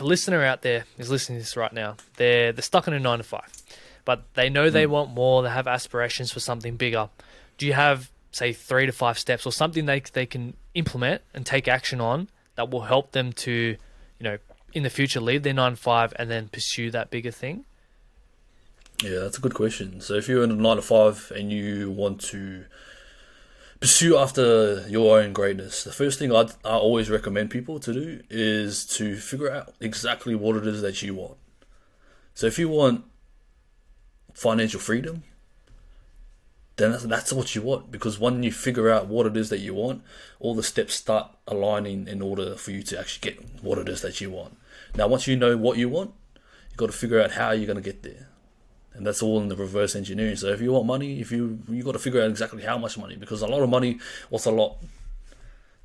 listener out there is listening to this right now. They're they're stuck in a nine to five, but they know they mm. want more. They have aspirations for something bigger. Do you have say three to five steps or something they they can implement and take action on that will help them to, you know, in the future leave their nine to five and then pursue that bigger thing? Yeah, that's a good question. So if you're in a nine to five and you want to pursue after your own greatness, the first thing I'd, I always recommend people to do is to figure out exactly what it is that you want. So if you want financial freedom, then that's, that's what you want. Because when you figure out what it is that you want, all the steps start aligning in order for you to actually get what it is that you want. Now, once you know what you want, you've got to figure out how you're going to get there and that's all in the reverse engineering. So if you want money, if you you got to figure out exactly how much money because a lot of money, what's a lot?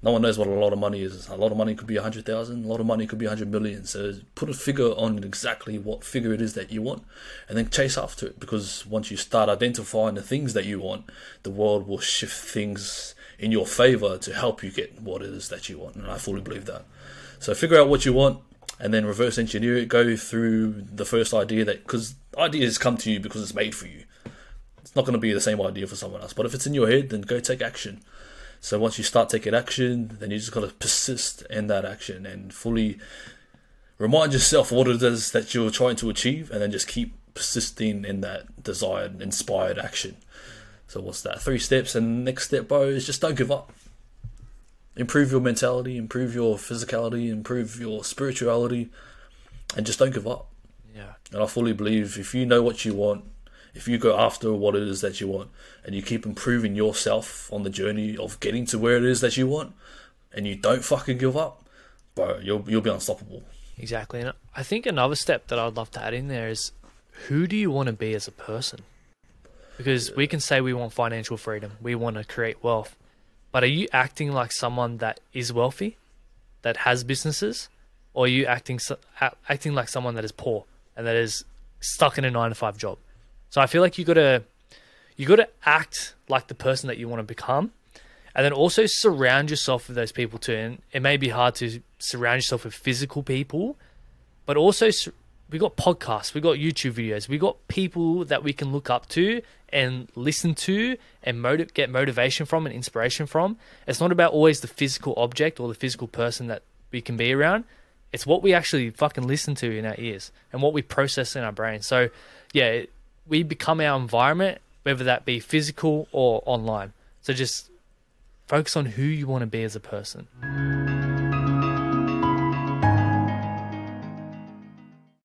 No one knows what a lot of money is. A lot of money could be a hundred thousand. A lot of money could be a hundred million. So put a figure on exactly what figure it is that you want, and then chase after it. Because once you start identifying the things that you want, the world will shift things in your favor to help you get what it is that you want. And I fully believe that. So figure out what you want, and then reverse engineer it. Go through the first idea that because ideas come to you because it's made for you. It's not going to be the same idea for someone else. But if it's in your head, then go take action. So once you start taking action, then you just got to persist in that action and fully remind yourself what it is that you're trying to achieve, and then just keep persisting in that desired, inspired action. So what's that? Three steps, and next step, bro, is just don't give up. Improve your mentality, improve your physicality, improve your spirituality, and just don't give up. Yeah. And I fully believe if you know what you want, if you go after what it is that you want, and you keep improving yourself on the journey of getting to where it is that you want, and you don't fucking give up, bro, you'll you'll be unstoppable. Exactly. And I think another step that I'd love to add in there is who do you want to be as a person? Because we can say we want financial freedom, we want to create wealth, but are you acting like someone that is wealthy, that has businesses, or are you acting acting like someone that is poor and that is stuck in a nine to five job? So I feel like you gotta you gotta act like the person that you want to become, and then also surround yourself with those people too. And it may be hard to surround yourself with physical people, but also we got podcasts, we got YouTube videos, we got people that we can look up to and listen to and motiv- get motivation from and inspiration from. It's not about always the physical object or the physical person that we can be around. It's what we actually fucking listen to in our ears and what we process in our brain. So, yeah, we become our environment, whether that be physical or online. So just focus on who you want to be as a person.